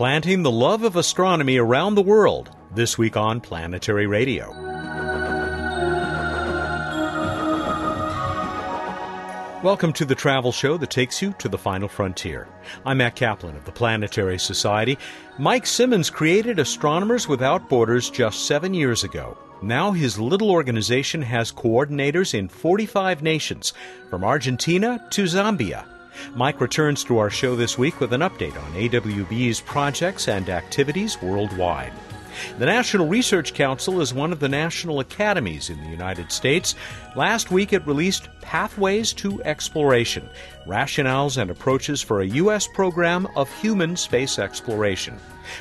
planting the love of astronomy around the world this week on Planetary Radio. Welcome to the travel show that takes you to the final frontier. I'm Matt Kaplan of the Planetary Society. Mike Simmons created Astronomers Without Borders just seven years ago. Now his little organization has coordinators in 45 nations, from Argentina to Zambia. Mike returns to our show this week with an update on AWB's projects and activities worldwide. The National Research Council is one of the national academies in the United States. Last week it released Pathways to Exploration Rationales and Approaches for a U.S. Program of Human Space Exploration.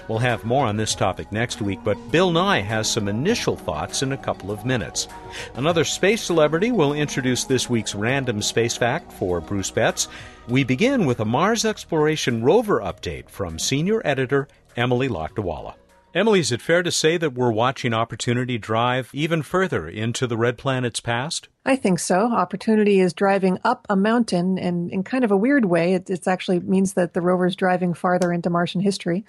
We'll have more on this topic next week, but Bill Nye has some initial thoughts in a couple of minutes. Another space celebrity will introduce this week's random space fact for Bruce Betts. We begin with a Mars exploration rover update from senior editor Emily Lakdawalla. Emily, is it fair to say that we're watching Opportunity drive even further into the Red Planet's past? I think so. Opportunity is driving up a mountain, and in kind of a weird way, it, actually means that the rover is driving farther into Martian history,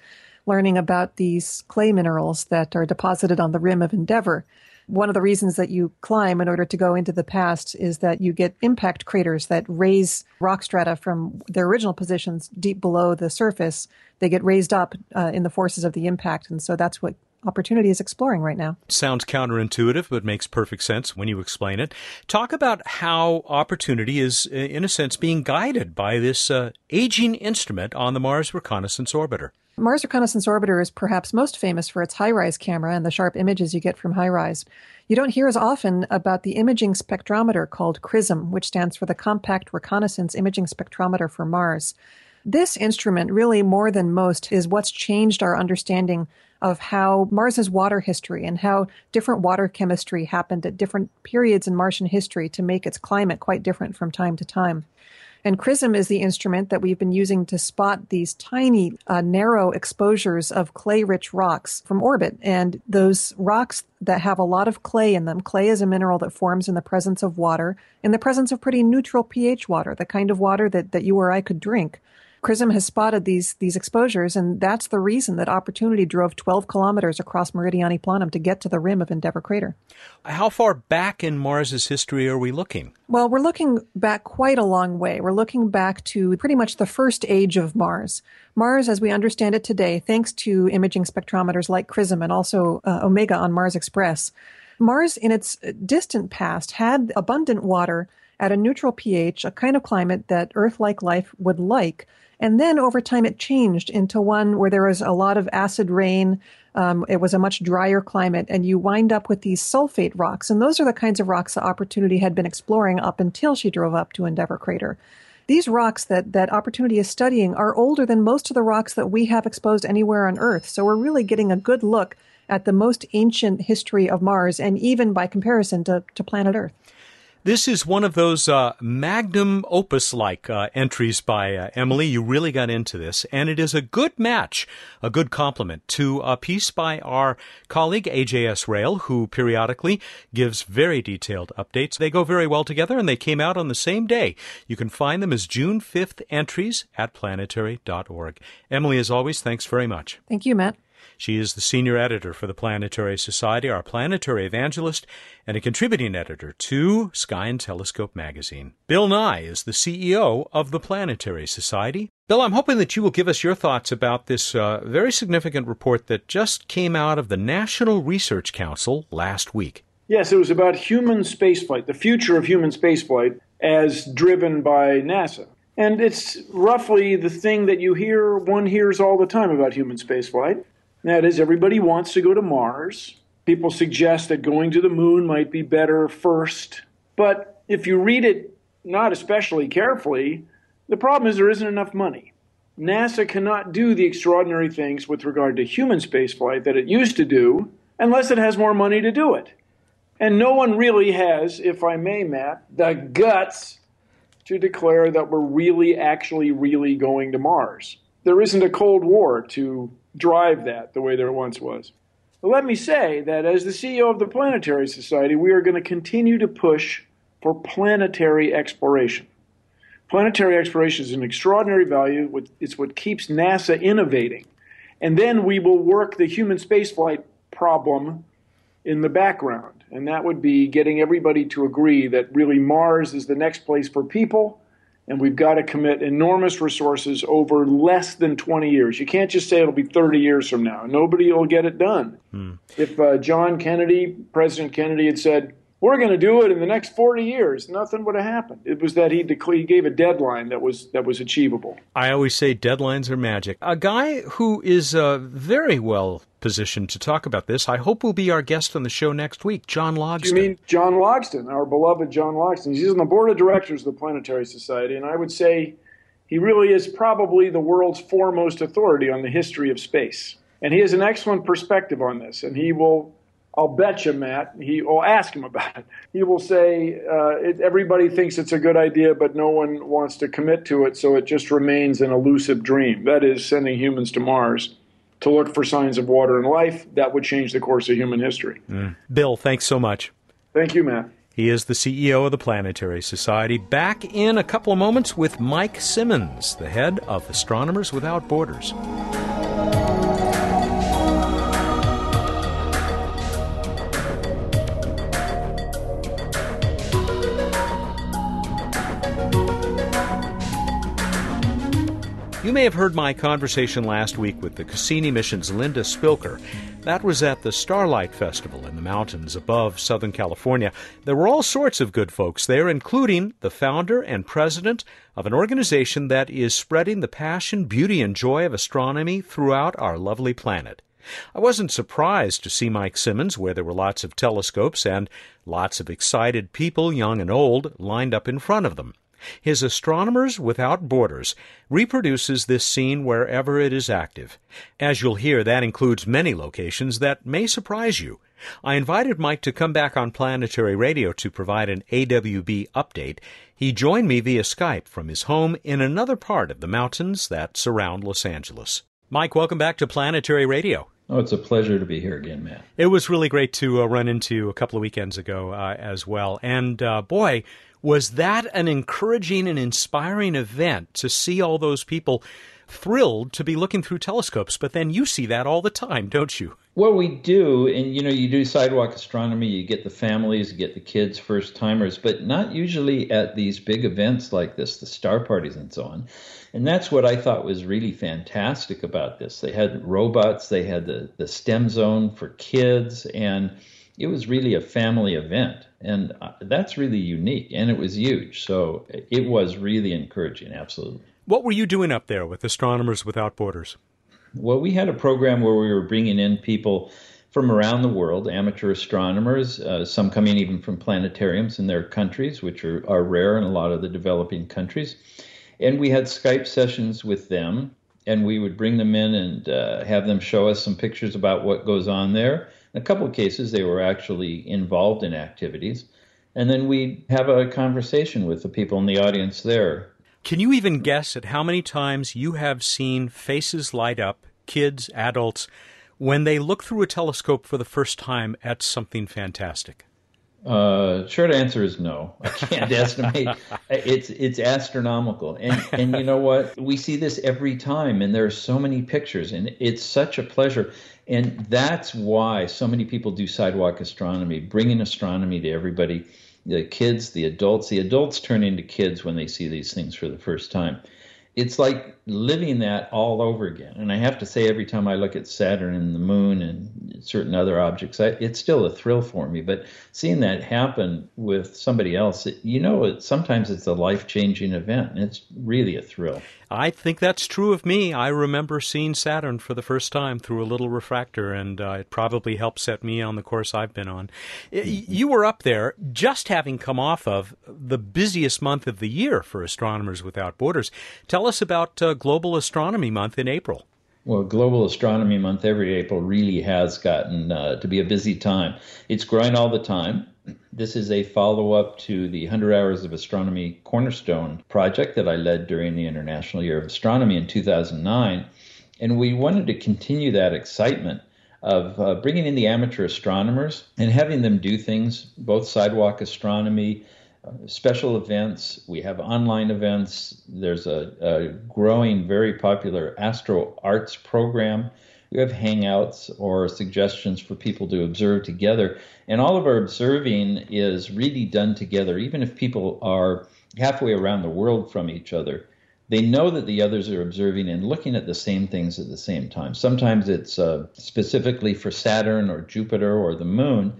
learning about these clay minerals that are deposited on the rim of Endeavour one of the reasons that you climb in order to go into the past is that you get impact craters that raise rock strata from their original positions deep below the surface. They get raised up uh, in the forces of the impact. And so that's what Opportunity is exploring right now. Sounds counterintuitive, but makes perfect sense when you explain it. Talk about how Opportunity is, uh, in a sense, being guided by this uh, aging instrument on the Mars Reconnaissance Orbiter. Mars Reconnaissance Orbiter is perhaps most famous for its HiRISE camera and the sharp images you get from HiRISE. You don't hear as often about the imaging spectrometer called CRISM, which stands for the Compact Reconnaissance Imaging Spectrometer for Mars. This instrument, really more than most, is what's changed our understanding of how Mars's water history and how different water chemistry happened at different periods in Martian history to make its climate quite different from time to time. And CRISM is the instrument that we've been using to spot these tiny, uh, narrow exposures of clay rich rocks from orbit. And those rocks that have a lot of clay in them, clay is a mineral that forms in the presence of water, in the presence of pretty neutral pH water, the kind of water that, that you or I could drink. CRISM has spotted these these exposures, and that's the reason that Opportunity drove 12 kilometers across Meridiani Planum to get to the rim of Endeavour Crater. How far back in Mars's history are we looking? Well, we're looking back quite a long way. We're looking back to pretty much the first age of Mars. Mars, as we understand it today, thanks to imaging spectrometers like CRISM and also uh, Omega on Mars Express, Mars in its distant past had abundant water at a neutral pH, a kind of climate that Earth like life would like. And then over time, it changed into one where there was a lot of acid rain. Um, it was a much drier climate, and you wind up with these sulfate rocks. And those are the kinds of rocks that Opportunity had been exploring up until she drove up to Endeavour Crater. These rocks that, that Opportunity is studying are older than most of the rocks that we have exposed anywhere on Earth. So we're really getting a good look at the most ancient history of Mars, and even by comparison to, to planet Earth. This is one of those uh, magnum opus like uh, entries by uh, Emily. You really got into this, and it is a good match, a good complement to a piece by our colleague AJS Rayl, who periodically gives very detailed updates. They go very well together, and they came out on the same day. You can find them as June 5th entries at planetary.org. Emily, as always, thanks very much. Thank you, Matt. She is the senior editor for the Planetary Society, our planetary evangelist, and a contributing editor to Sky and Telescope magazine. Bill Nye is the CEO of the Planetary Society. Bill, I'm hoping that you will give us your thoughts about this uh, very significant report that just came out of the National Research Council last week. Yes, it was about human spaceflight, the future of human spaceflight as driven by NASA. And it's roughly the thing that you hear, one hears all the time about human spaceflight. That is, everybody wants to go to Mars. People suggest that going to the moon might be better first. But if you read it not especially carefully, the problem is there isn't enough money. NASA cannot do the extraordinary things with regard to human spaceflight that it used to do unless it has more money to do it. And no one really has, if I may, Matt, the guts to declare that we're really, actually, really going to Mars. There isn't a Cold War to drive that the way there once was. But let me say that as the CEO of the Planetary Society, we are going to continue to push for planetary exploration. Planetary exploration is an extraordinary value. It's what keeps NASA innovating. And then we will work the human spaceflight problem in the background. And that would be getting everybody to agree that really Mars is the next place for people. And we've got to commit enormous resources over less than 20 years. You can't just say it'll be 30 years from now. Nobody will get it done. Hmm. If uh, John Kennedy, President Kennedy, had said, we're going to do it in the next 40 years. Nothing would have happened. It was that he, declared, he gave a deadline that was that was achievable. I always say deadlines are magic. A guy who is uh, very well positioned to talk about this, I hope will be our guest on the show next week, John Logsdon. You mean John Logsdon, our beloved John Logsdon? He's on the board of directors of the Planetary Society, and I would say he really is probably the world's foremost authority on the history of space. And he has an excellent perspective on this, and he will I'll bet you, Matt. He will ask him about it. He will say uh, it, everybody thinks it's a good idea, but no one wants to commit to it, so it just remains an elusive dream. That is, sending humans to Mars to look for signs of water and life. That would change the course of human history. Mm. Bill, thanks so much. Thank you, Matt. He is the CEO of the Planetary Society. Back in a couple of moments with Mike Simmons, the head of Astronomers Without Borders. You may have heard my conversation last week with the Cassini mission's Linda Spilker. That was at the Starlight Festival in the mountains above Southern California. There were all sorts of good folks there, including the founder and president of an organization that is spreading the passion, beauty, and joy of astronomy throughout our lovely planet. I wasn't surprised to see Mike Simmons, where there were lots of telescopes and lots of excited people, young and old, lined up in front of them. His Astronomers Without Borders reproduces this scene wherever it is active. As you'll hear, that includes many locations that may surprise you. I invited Mike to come back on Planetary Radio to provide an AWB update. He joined me via Skype from his home in another part of the mountains that surround Los Angeles. Mike, welcome back to Planetary Radio. Oh, it's a pleasure to be here again, Matt. It was really great to uh, run into a couple of weekends ago uh, as well. And uh, boy, was that an encouraging and inspiring event to see all those people thrilled to be looking through telescopes? But then you see that all the time, don't you? Well, we do. And, you know, you do sidewalk astronomy, you get the families, you get the kids, first timers, but not usually at these big events like this, the star parties and so on. And that's what I thought was really fantastic about this. They had robots, they had the, the STEM zone for kids, and it was really a family event and uh, that's really unique and it was huge. So it was really encouraging absolutely. What were you doing up there with astronomers without borders? Well we had a program where we were bringing in people from around the world amateur astronomers uh, some coming even from planetariums in their countries which are, are rare in a lot of the developing countries. And we had skype sessions with them and we would bring them in and uh, have them show us some pictures about what goes on there a couple of cases, they were actually involved in activities. And then we have a conversation with the people in the audience there. Can you even guess at how many times you have seen faces light up, kids, adults, when they look through a telescope for the first time at something fantastic? Uh, short answer is no. I can't estimate. It's it's astronomical, and and you know what? We see this every time, and there are so many pictures, and it's such a pleasure. And that's why so many people do sidewalk astronomy, bringing astronomy to everybody the kids, the adults. The adults turn into kids when they see these things for the first time. It's like living that all over again. And I have to say, every time I look at Saturn and the moon and certain other objects, I, it's still a thrill for me. But seeing that happen with somebody else, it, you know, it, sometimes it's a life changing event, and it's really a thrill. I think that's true of me. I remember seeing Saturn for the first time through a little refractor, and uh, it probably helped set me on the course I've been on. Mm-hmm. You were up there just having come off of the busiest month of the year for Astronomers Without Borders. Tell us about uh, Global Astronomy Month in April. Well, Global Astronomy Month every April really has gotten uh, to be a busy time. It's growing all the time. This is a follow up to the 100 Hours of Astronomy Cornerstone project that I led during the International Year of Astronomy in 2009. And we wanted to continue that excitement of uh, bringing in the amateur astronomers and having them do things, both sidewalk astronomy, special events. We have online events. There's a, a growing, very popular Astro Arts program We have hangouts or suggestions for people to observe together. And all of our observing is really done together, even if people are halfway around the world from each other. They know that the others are observing and looking at the same things at the same time. Sometimes it's uh, specifically for Saturn or Jupiter or the moon,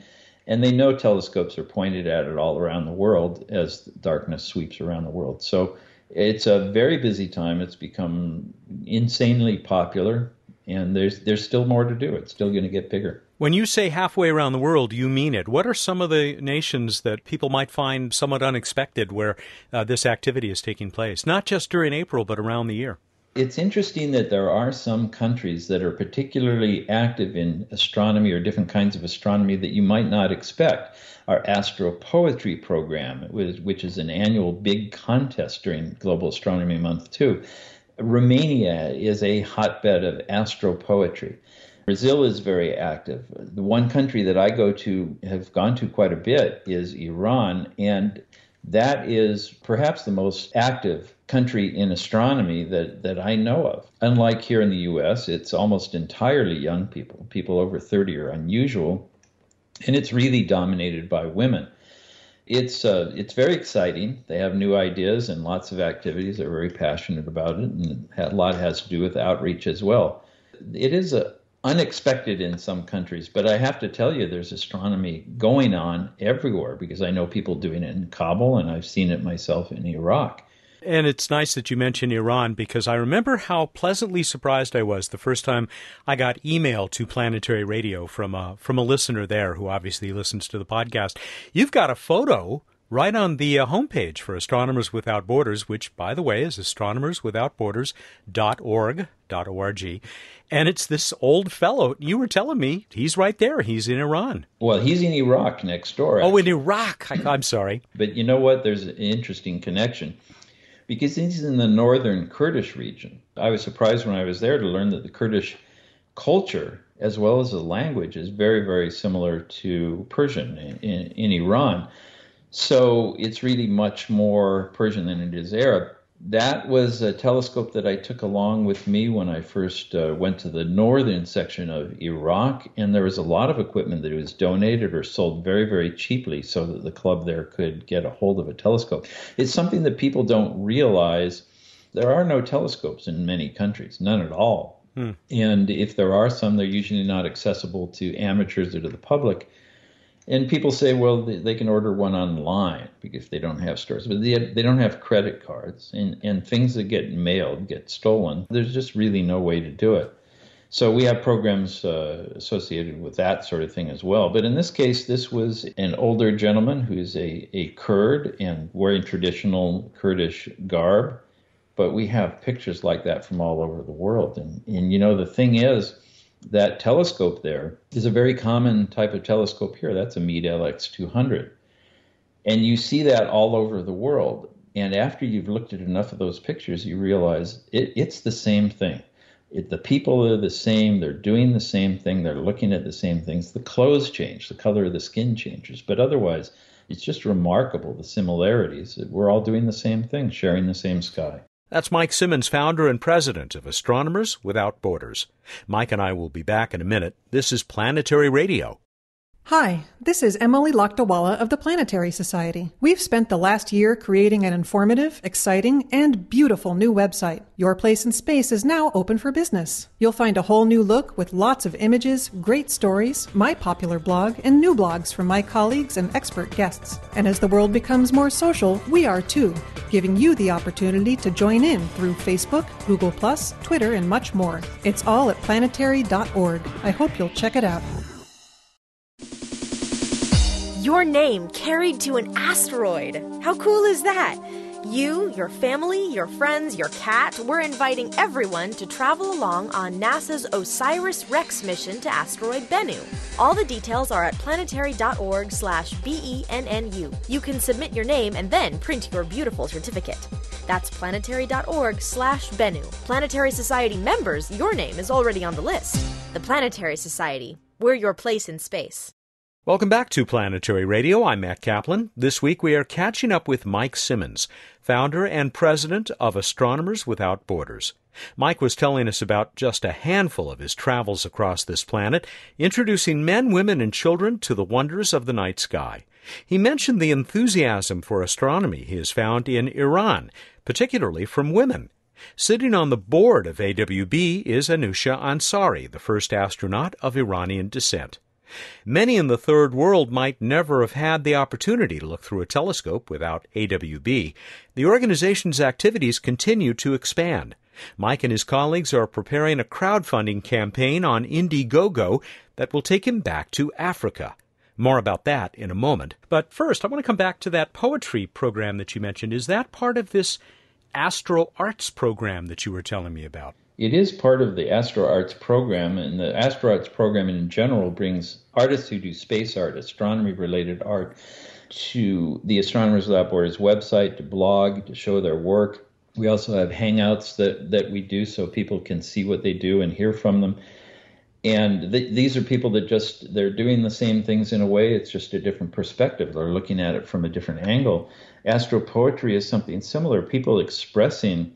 and they know telescopes are pointed at it all around the world as darkness sweeps around the world. So it's a very busy time. It's become insanely popular, and there's there's still more to do. It's still going to get bigger. When you say halfway around the world, you mean it. What are some of the nations that people might find somewhat unexpected where uh, this activity is taking place? Not just during April, but around the year. It's interesting that there are some countries that are particularly active in astronomy or different kinds of astronomy that you might not expect. Our Astropoetry program, which is an annual big contest during Global Astronomy Month, too. Romania is a hotbed of astropoetry. Brazil is very active. The one country that I go to, have gone to quite a bit, is Iran, and that is perhaps the most active country in astronomy that, that I know of. Unlike here in the US, it's almost entirely young people. People over 30 are unusual, and it's really dominated by women. It's uh, it's very exciting. They have new ideas and lots of activities. They're very passionate about it, and a lot has to do with outreach as well. It is a, unexpected in some countries, but I have to tell you, there's astronomy going on everywhere because I know people doing it in Kabul and I've seen it myself in Iraq. And it's nice that you mentioned Iran because I remember how pleasantly surprised I was the first time I got email to Planetary Radio from a, from a listener there who obviously listens to the podcast. You've got a photo right on the uh, homepage for Astronomers Without Borders, which, by the way, is astronomerswithoutborders.org. .org. And it's this old fellow. You were telling me he's right there. He's in Iran. Well, he's in Iraq next door. Actually. Oh, in Iraq. I, am sorry. But you know what? There's an interesting connection because he's in the northern Kurdish region. I was surprised when I was there to learn that the Kurdish culture, as well as the language, is very, very similar to Persian in, in, in Iran. So it's really much more Persian than it is Arab. That was a telescope that I took along with me when I first uh, went to the northern section of Iraq, and there was a lot of equipment that was donated or sold very, very cheaply so that the club there could get a hold of a telescope. It's something that people don't realize. There are no telescopes in many countries, none at all. Hmm. And if there are some, they're usually not accessible to amateurs or to the public and people say, well, they, can order one online because they don't have stores, but they, they don't have credit cards, and, and things that get mailed get stolen. There's just really no way to do it. So we have programs uh, associated with that sort of thing as well. But in this case, this was an older gentleman who's a, a Kurd and wearing traditional Kurdish garb. But we have pictures like that from all over the world. And, and you know, the thing is, that telescope there is a very common type of telescope here. That's a Meade LX200. And you see that all over the world. And after you've looked at enough of those pictures, you realize it, it's the same thing. It, the people are the same. They're doing the same thing. They're looking at the same things. The clothes change, the color of the skin changes. But otherwise, it's just remarkable the similarities. We're all doing the same thing, sharing the same sky. That's Mike Simmons, founder and president of Astronomers Without Borders. Mike and I will be back in a minute. This is Planetary Radio. Hi, this is Emily Lakdawalla of the Planetary Society. We've spent the last year creating an informative, exciting, and beautiful new website. Your Place in Space is now open for business. You'll find a whole new look with lots of images, great stories, my popular blog, and new blogs from my colleagues and expert guests. And as the world becomes more social, we are too, giving you the opportunity to join in through Facebook, Google, Twitter, and much more. It's all at planetary.org. I hope you'll check it out. Your name carried to an asteroid. How cool is that? You, your family, your friends, your cat, we're inviting everyone to travel along on NASA's OSIRIS REx mission to asteroid Bennu. All the details are at planetary.org slash B-E-N-N-U. You can submit your name and then print your beautiful certificate. That's planetary.org slash Bennu. Planetary Society members, your name is already on the list. The Planetary Society. We're your place in space. Welcome back to Planetary Radio. I'm Matt Kaplan. This week we are catching up with Mike Simmons, founder and president of Astronomers Without Borders. Mike was telling us about just a handful of his travels across this planet, introducing men, women, and children to the wonders of the night sky. He mentioned the enthusiasm for astronomy he has found in Iran, particularly from women. Sitting on the board of AWB is Anousheh Ansari, the first astronaut of Iranian descent. Many in the third world might never have had the opportunity to look through a telescope without AWB. The organization's activities continue to expand. Mike and his colleagues are preparing a crowdfunding campaign on Indiegogo that will take him back to Africa. More about that in a moment. But first, I want to come back to that poetry program that you mentioned. Is that part of this Astro Arts program that you were telling me about? It is part of the Astro Arts program, and the Astro Arts program in general brings artists who do space art, astronomy related art, to the Astronomers Borders website to blog, to show their work. We also have hangouts that, that we do so people can see what they do and hear from them. And th- these are people that just, they're doing the same things in a way, it's just a different perspective. They're looking at it from a different angle. Astro poetry is something similar, people expressing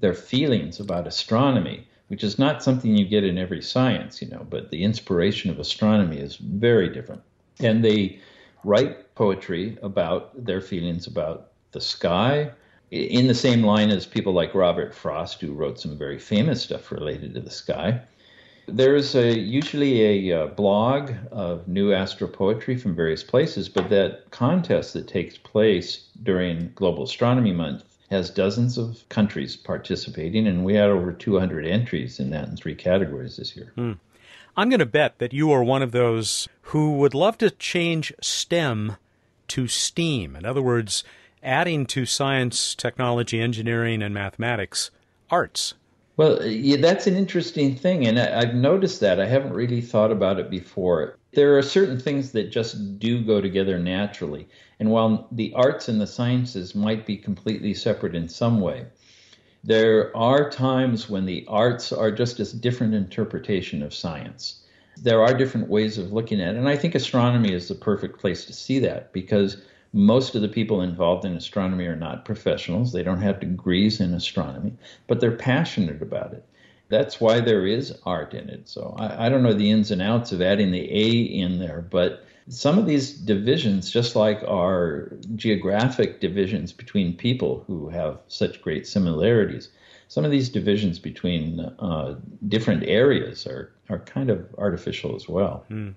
their feelings about astronomy, which is not something you get in every science, you know, but the inspiration of astronomy is very different. And they write poetry about their feelings about the sky, in the same line as people like Robert Frost, who wrote some very famous stuff related to the sky. There's a, usually a, uh, blog of new astro poetry from various places, but that contest that takes place during Global Astronomy Month has dozens of countries participating, and we had over 200 entries in that in three categories this year. Hmm. I'm going to bet that you are one of those who would love to change STEM to STEAM. In other words, adding to science, technology, engineering, and mathematics arts. Well, yeah, that's an interesting thing, and I, have noticed that. I haven't really thought about it before. There are certain things that just do go together naturally. And while the arts and the sciences might be completely separate in some way, there are times when the arts are just a different interpretation of science. There are different ways of looking at it. And I think astronomy is the perfect place to see that because most of the people involved in astronomy are not professionals. They don't have degrees in astronomy, but they're passionate about it. That's why there is art in it. So I, I don't know the ins and outs of adding the A in there, but some of these divisions, just like our geographic divisions between people who have such great similarities, some of these divisions between uh, different areas are, are kind of artificial as well. Mm.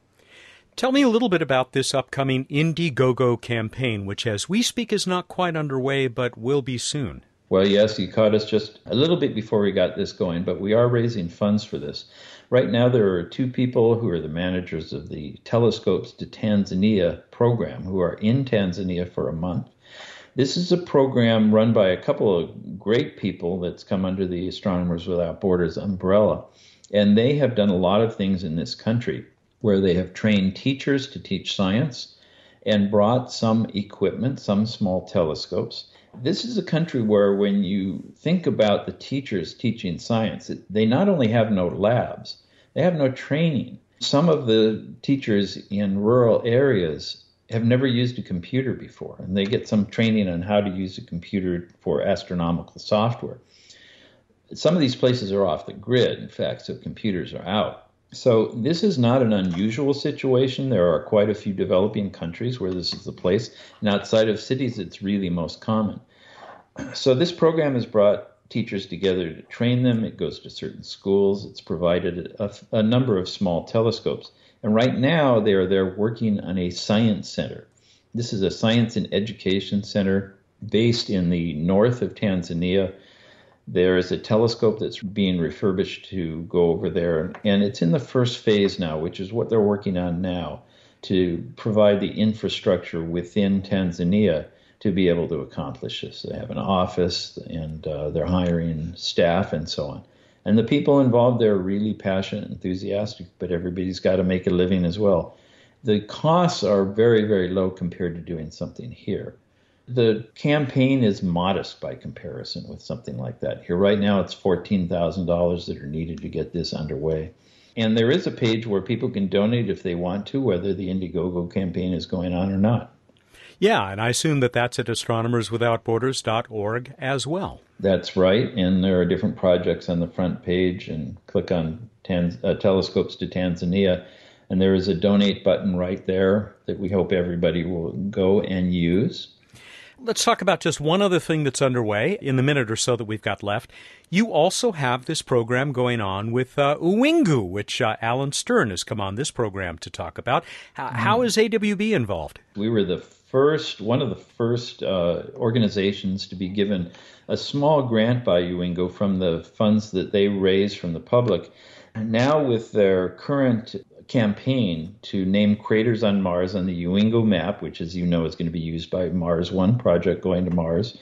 Tell me a little bit about this upcoming Indiegogo campaign, which as we speak is not quite underway but will be soon. Well, yes, you caught us just a little bit before we got this going, but we are raising funds for this. Right now, there are two people who are the managers of the Telescopes to Tanzania program who are in Tanzania for a month. This is a program run by a couple of great people that's come under the Astronomers Without Borders umbrella. And they have done a lot of things in this country where they have trained teachers to teach science and brought some equipment, some small telescopes. This is a country where, when you think about the teachers teaching science, they not only have no labs, they have no training. Some of the teachers in rural areas have never used a computer before, and they get some training on how to use a computer for astronomical software. Some of these places are off the grid, in fact, so computers are out. So, this is not an unusual situation. There are quite a few developing countries where this is the place, and outside of cities, it's really most common. So, this program has brought teachers together to train them. It goes to certain schools. It's provided a, a number of small telescopes. And right now, they are there working on a science center. This is a science and education center based in the north of Tanzania. There is a telescope that's being refurbished to go over there, and it's in the first phase now, which is what they're working on now to provide the infrastructure within Tanzania to be able to accomplish this. They have an office and uh, they're hiring staff and so on. And the people involved, they're really passionate, enthusiastic, but everybody's got to make a living as well. The costs are very, very low compared to doing something here. The campaign is modest by comparison with something like that. Here, right now, it's $14,000 that are needed to get this underway. And there is a page where people can donate if they want to, whether the Indiegogo campaign is going on or not. Yeah, and I assume that that's at astronomerswithoutborders.org as well. That's right, and there are different projects on the front page, and click on Tanz- uh, Telescopes to Tanzania, and there is a donate button right there that we hope everybody will go and use. Let's talk about just one other thing that's underway in the minute or so that we've got left. You also have this program going on with uh, Uwingu, which uh, Alan Stern has come on this program to talk about. How, is AWB involved? We were the first, one of the first uh, organizations to be given a small grant by Uwingu from the funds that they raise from the public. Now, with their current campaign to name craters on Mars on the Uwingu map, which, as you know, is going to be used by Mars One project going to Mars.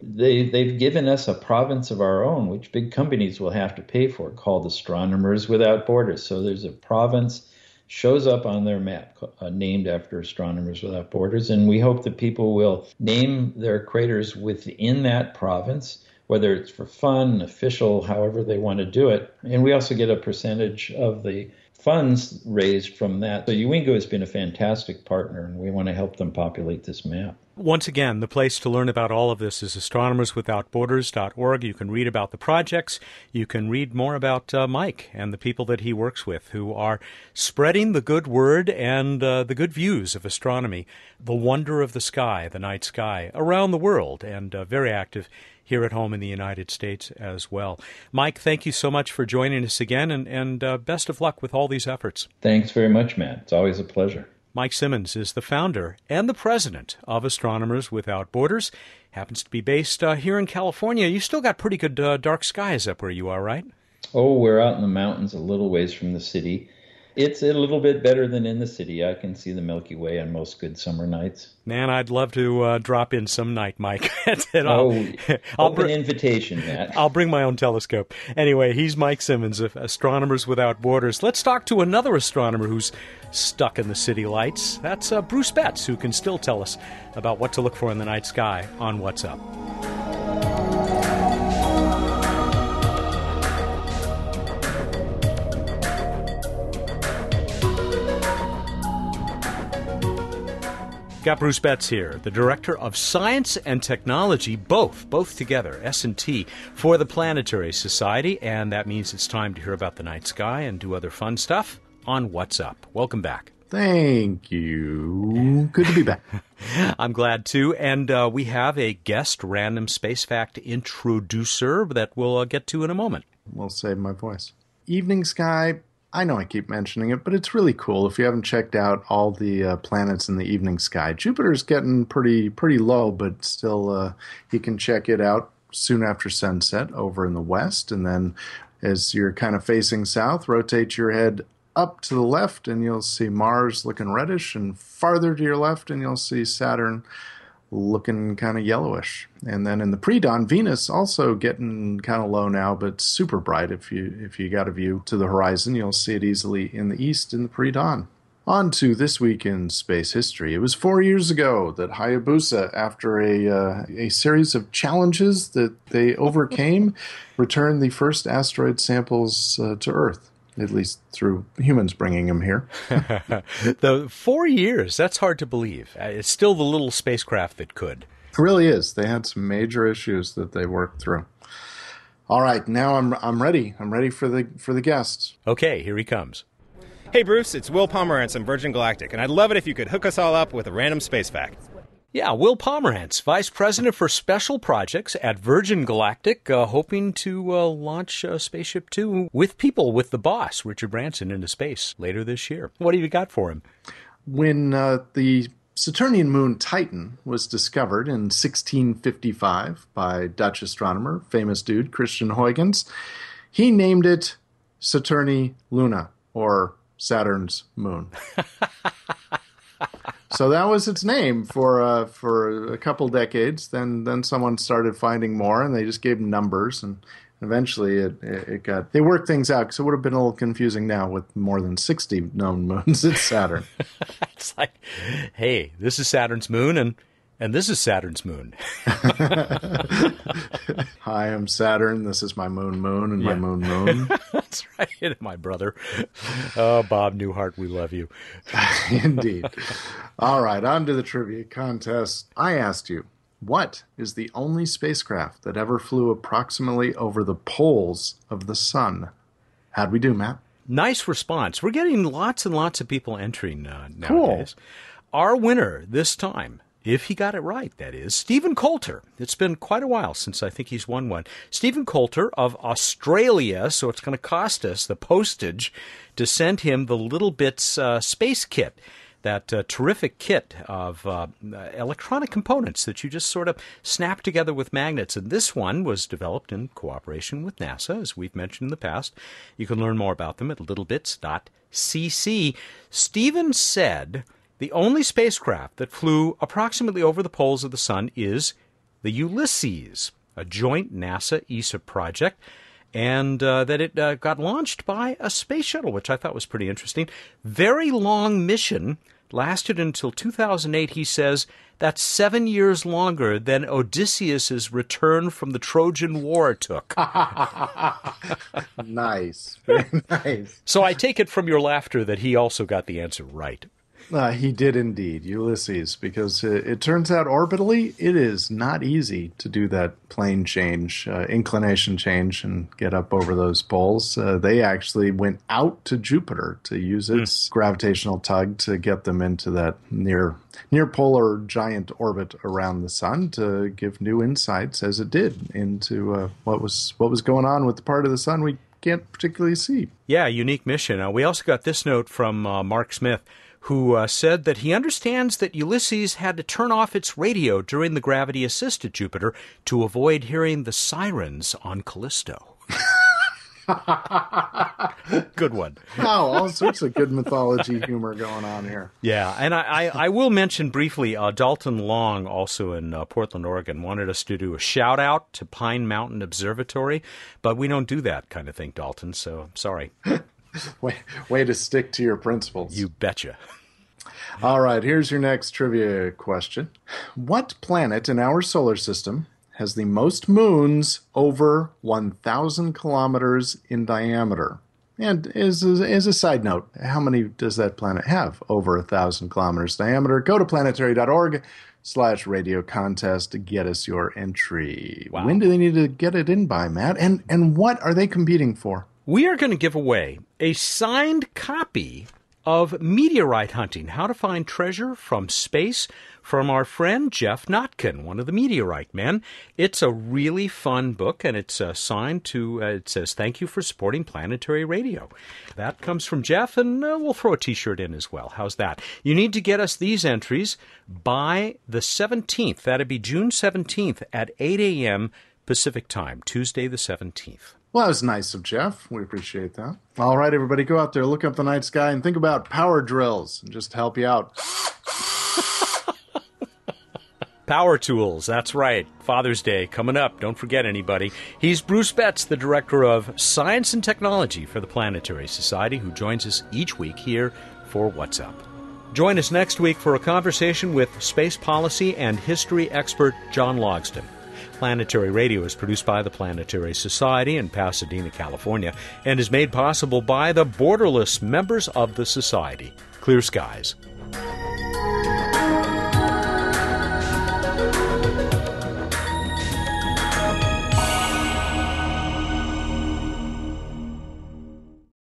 They, they've given us a province of our own, which big companies will have to pay for, called Astronomers Without Borders. So there's a province shows up on their map uh, named after Astronomers Without Borders, and we hope that people will name their craters within that province whether it's for fun, official, however they want to do it. And we also get a percentage of the funds raised from that. So Uwingu has been a fantastic partner, and we want to help them populate this map. Once again, the place to learn about all of this is astronomerswithoutborders.org. You can read about the projects. You can read more about uh, Mike and the people that he works with who are spreading the good word and uh, the good views of astronomy, the wonder of the sky, the night sky, around the world, and uh, very active here at home in the United States as well. Mike, thank you so much for joining us again, and, and uh, best of luck with all these efforts. Thanks very much, Matt. It's always a pleasure. Mike Simmons is the founder and the president of Astronomers Without Borders. Happens to be based uh, here in California. You still got pretty good uh, dark skies up where you are, right? Oh, we're out in the mountains a little ways from the city. It's a little bit better than in the city. I can see the Milky Way on most good summer nights. Man, I'd love to uh, drop in some night, Mike. I'll, oh, I'll open br- invitation, Matt. I'll bring my own telescope. Anyway, he's Mike Simmons of Astronomers Without Borders. Let's talk to another astronomer who's stuck in the city lights. That's uh, Bruce Betts, who can still tell us about what to look for in the night sky on What's Up. Got Bruce Betts here, the director of science and technology, both, both together, S&T, for the Planetary Society, and that means it's time to hear about the night sky and do other fun stuff on What's Up. Welcome back. Thank you. Good to be back. I'm glad too. And uh, we have a guest random space fact introducer that we'll uh, get to in a moment. We'll save my voice. Evening sky I know I keep mentioning it, but it's really cool. If you haven't checked out all the uh, planets in the evening sky, Jupiter's getting pretty pretty low, but still, uh, you can check it out soon after sunset over in the west, and then as you're kind of facing south, rotate your head up to the left, and you'll see Mars looking reddish, and farther to your left, and you'll see Saturn looking kind of yellowish. And then in the pre-dawn, Venus also getting kind of low now, but super bright. If you if you got a view to the horizon, you'll see it easily in the east in the pre-dawn. On to this week in space history. It was four years ago that Hayabusa, after a uh, a series of challenges that they overcame, returned the first asteroid samples uh, to Earth at least through humans bringing him here. the four years, that's hard to believe. Uh, it's still the little spacecraft that could. It really is. They had some major issues that they worked through. All right, now I'm I'm ready. I'm ready for the for the guests. Okay, here he comes. Hey Bruce, it's Will Pomerantz from Virgin Galactic, and I'd love it if you could hook us all up with a random space fact. Yeah, Will Pomerantz, Vice President for Special Projects at Virgin Galactic, uh, hoping to uh, launch uh, Spaceship Two with people, with the boss, Richard Branson, into space later this year. What have you got for him? When uh, the Saturnian moon Titan was discovered in 1655 by Dutch astronomer, famous dude, Christiaan Huygens, he named it Saturni Luna, or Saturn's moon. so that was its name for uh, for a couple decades. Then then someone started finding more, and they just gave numbers, and eventually it it got they worked things out. Because it would have been a little confusing now with more than sixty known moons at Saturn. it's like, hey, this is Saturn's moon, and And this is Saturn's moon. Hi, I'm Saturn. This is my moon moon and my moon moon. That's right, my brother. Oh, Bob Newhart, we love you. Indeed. All right, on to the trivia contest. I asked you, what is the only spacecraft that ever flew approximately over the poles of the sun? How'd we do, Matt? Nice response. We're getting lots and lots of people entering uh, nowadays. Our winner this time, if he got it right, that is, Stephen Coulter. It's been quite a while since I think he's won one. Stephen Coulter of Australia, so it's going to cost us the postage to send him the Little Bits uh, space kit. That uh, terrific kit of uh, electronic components that you just sort of snap together with magnets. And this one was developed in cooperation with NASA, as we've mentioned in the past. You can learn more about them at littlebits.cc. Stephen said the only spacecraft that flew approximately over the poles of the sun is the Ulysses, a joint NASA ESA project, and uh, that it uh, got launched by a space shuttle, which I thought was pretty interesting. Very long mission, lasted until 2008, he says. That's seven years longer than Odysseus's return from the Trojan War took. Nice. Very nice. so I take it from your laughter that he also got the answer right. Uh, he did indeed, Ulysses, because it, it turns out orbitally it is not easy to do that plane change, uh, inclination change, and get up over those poles. Uh, they actually went out to Jupiter to use its gravitational tug to get them into that near near polar giant orbit around the sun to give new insights, as it did, into uh, what was what was going on with the part of the sun we can't particularly see. Yeah, unique mission. Uh, we also got this note from uh, Mark Smith, who uh, said that he understands that Ulysses had to turn off its radio during the gravity assist at Jupiter to avoid hearing the sirens on Callisto. Good one. Wow, all sorts of good mythology humor going on here. Yeah, and I, I, I will mention briefly uh, Dalton Long, also in uh, Portland, Oregon, wanted us to do a shout out to Pine Mountain Observatory, but we don't do that kind of thing, Dalton, so sorry. Way, way to stick to your principles. You betcha. All right, here's your next trivia question. What planet in our solar system has the most moons over 1,000 kilometers in diameter? And as a, as a side note, how many does that planet have over 1,000 kilometers diameter? Go to planetary.org slash radio contest to get us your entry. Wow. When do they need to get it in by, Matt? And, and what are they competing for? We are going to give away a signed copy of Meteorite Hunting How to Find Treasure from Space from our friend Geoff Notkin, one of the Meteorite men. It's a really fun book and it's uh, signed to, uh, it says, Thank you for supporting planetary radio. That comes from Geoff, and uh, we'll throw a t shirt in as well. How's that? You need to get us these entries by the 17th. That'd be June 17th at 8 a.m. Pacific Time, Tuesday the 17th. Well, that was nice of Geoff. We appreciate that. All right, everybody, go out there, look up the night sky, and think about power drills, and just help you out. Power Tools, that's right. Father's Day coming up. Don't forget anybody. He's Bruce Betts, the director of Science and Technology for the Planetary Society, who joins us each week here for What's Up. Join us next week for a conversation with space policy and history expert John Logsdon. Planetary Radio is produced by the Planetary Society in Pasadena, California, and is made possible by the borderless members of the Society. Clear skies.